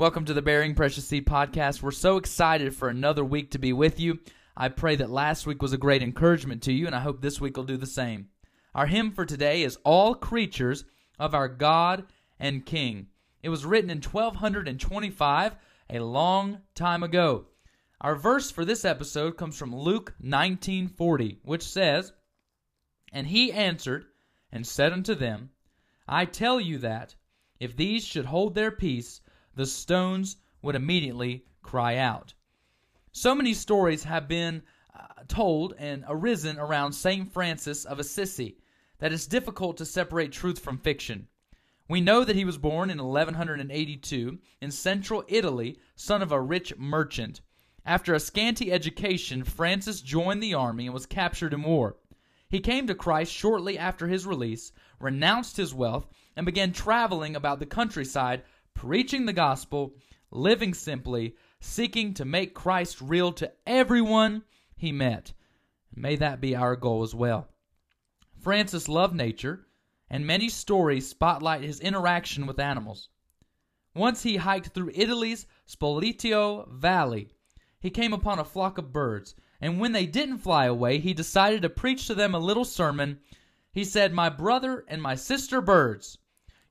Welcome to the Bearing Precious Seed podcast. We're so excited for another week to be with you. I pray that last week was a great encouragement to you, and I hope this week will do the same. Our hymn for today is All Creatures of Our God and King. It was written in 1225, a long time ago. Our verse for this episode comes from Luke 19:40, which says, "And he answered and said unto them, I tell you that if these should hold their peace, the stones would immediately cry out. So many stories have been uh, told and arisen around St. Francis of Assisi that it's difficult to separate truth from fiction. We know that he was born in 1182 in central Italy, son of a rich merchant. After a scanty education, Francis joined the army and was captured in war. He came to Christ shortly after his release, renounced his wealth, and began traveling about the countryside preaching the gospel, living simply, seeking to make Christ real to everyone he met. May that be our goal as well. Francis loved nature, and many stories spotlight his interaction with animals. Once he hiked through Italy's Spoleto Valley. He came upon a flock of birds, and when they didn't fly away, he decided to preach to them a little sermon. He said, My brother and my sister birds,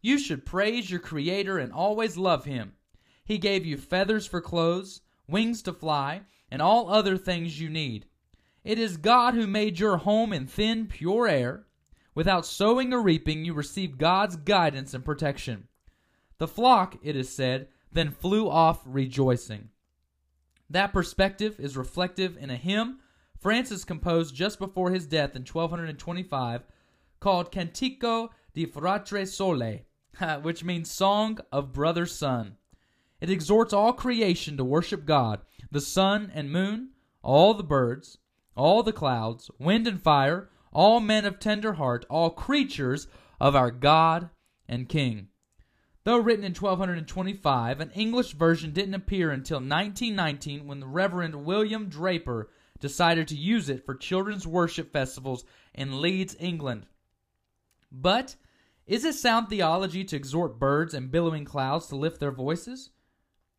you should praise your Creator and always love Him. He gave you feathers for clothes, wings to fly, and all other things you need. It is God who made your home in thin, pure air. Without sowing or reaping, you receive God's guidance and protection. The flock, it is said, then flew off rejoicing. That perspective is reflective in a hymn Francis composed just before his death in 1225 called Cantico di Frate Sole. which means Song of Brother Sun. It exhorts all creation to worship God, the sun and moon, all the birds, all the clouds, wind and fire, all men of tender heart, all creatures of our God and King. Though written in 1225, an English version didn't appear until 1919 when the Reverend William Draper decided to use it for children's worship festivals in Leeds, England. But is it sound theology to exhort birds and billowing clouds to lift their voices?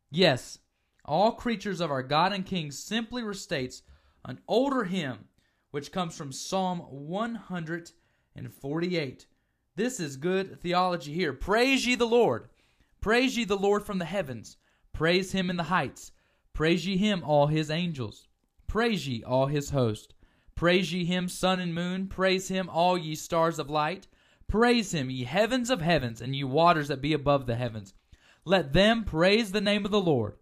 Yes, all creatures of our God and King simply restates an older hymn which comes from Psalm 148. This is good theology here. Praise ye the Lord. Praise ye the Lord from the heavens. Praise him in the heights. Praise ye him, all his angels. Praise ye all his host. Praise ye him, sun and moon. Praise him, all ye stars of light. Praise him, ye heavens of heavens, and ye waters that be above the heavens. Let them praise the name of the Lord,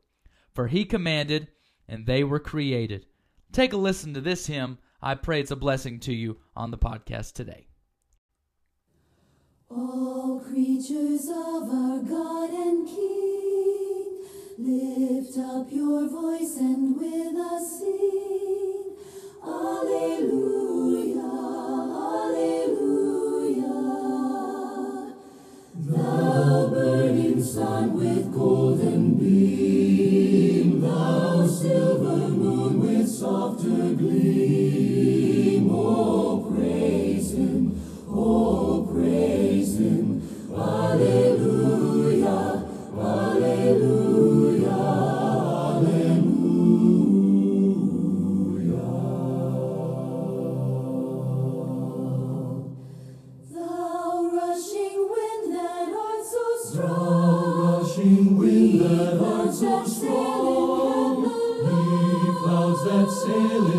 for he commanded, and they were created. Take a listen to this hymn. I pray it's a blessing to you on the podcast today. All creatures of our God and King, lift up your voice and with us sing. Alleluia, that heart so strong. Rushing wind that heart so strong. Clouds that sail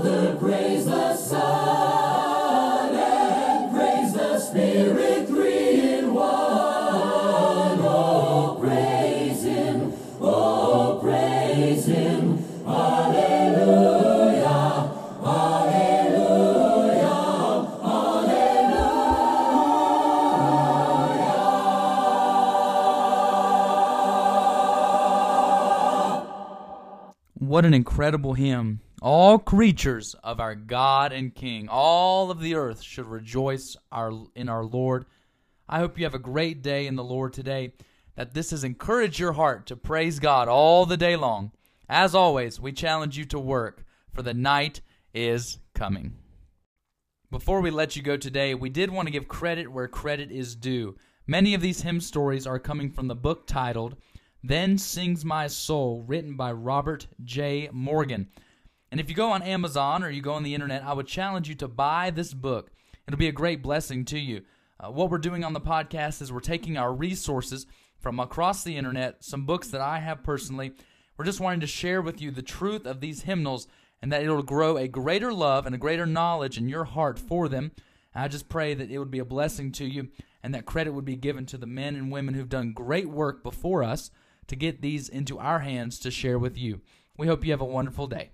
Father, praise the Son, and praise the Spirit, three in one. Oh, praise Him, oh, praise Him, Alleluia, Alleluia, Alleluia. What an incredible hymn! All creatures of our God and King, all of the earth should rejoice our, in our Lord. I hope you have a great day in the Lord today, that this has encouraged your heart to praise God all the day long. As always, we challenge you to work, for the night is coming. Before we let you go today, we did want to give credit where credit is due. Many of these hymn stories are coming from the book titled Then Sings My Soul, written by Robert J. Morgan. And if you go on Amazon or you go on the internet, I would challenge you to buy this book. It'll be a great blessing to you. Uh, what we're doing on the podcast is we're taking our resources from across the internet, some books that I have personally. We're just wanting to share with you the truth of these hymnals and that it'll grow a greater love and a greater knowledge in your heart for them. I just pray that it would be a blessing to you and that credit would be given to the men and women who've done great work before us to get these into our hands to share with you. We hope you have a wonderful day.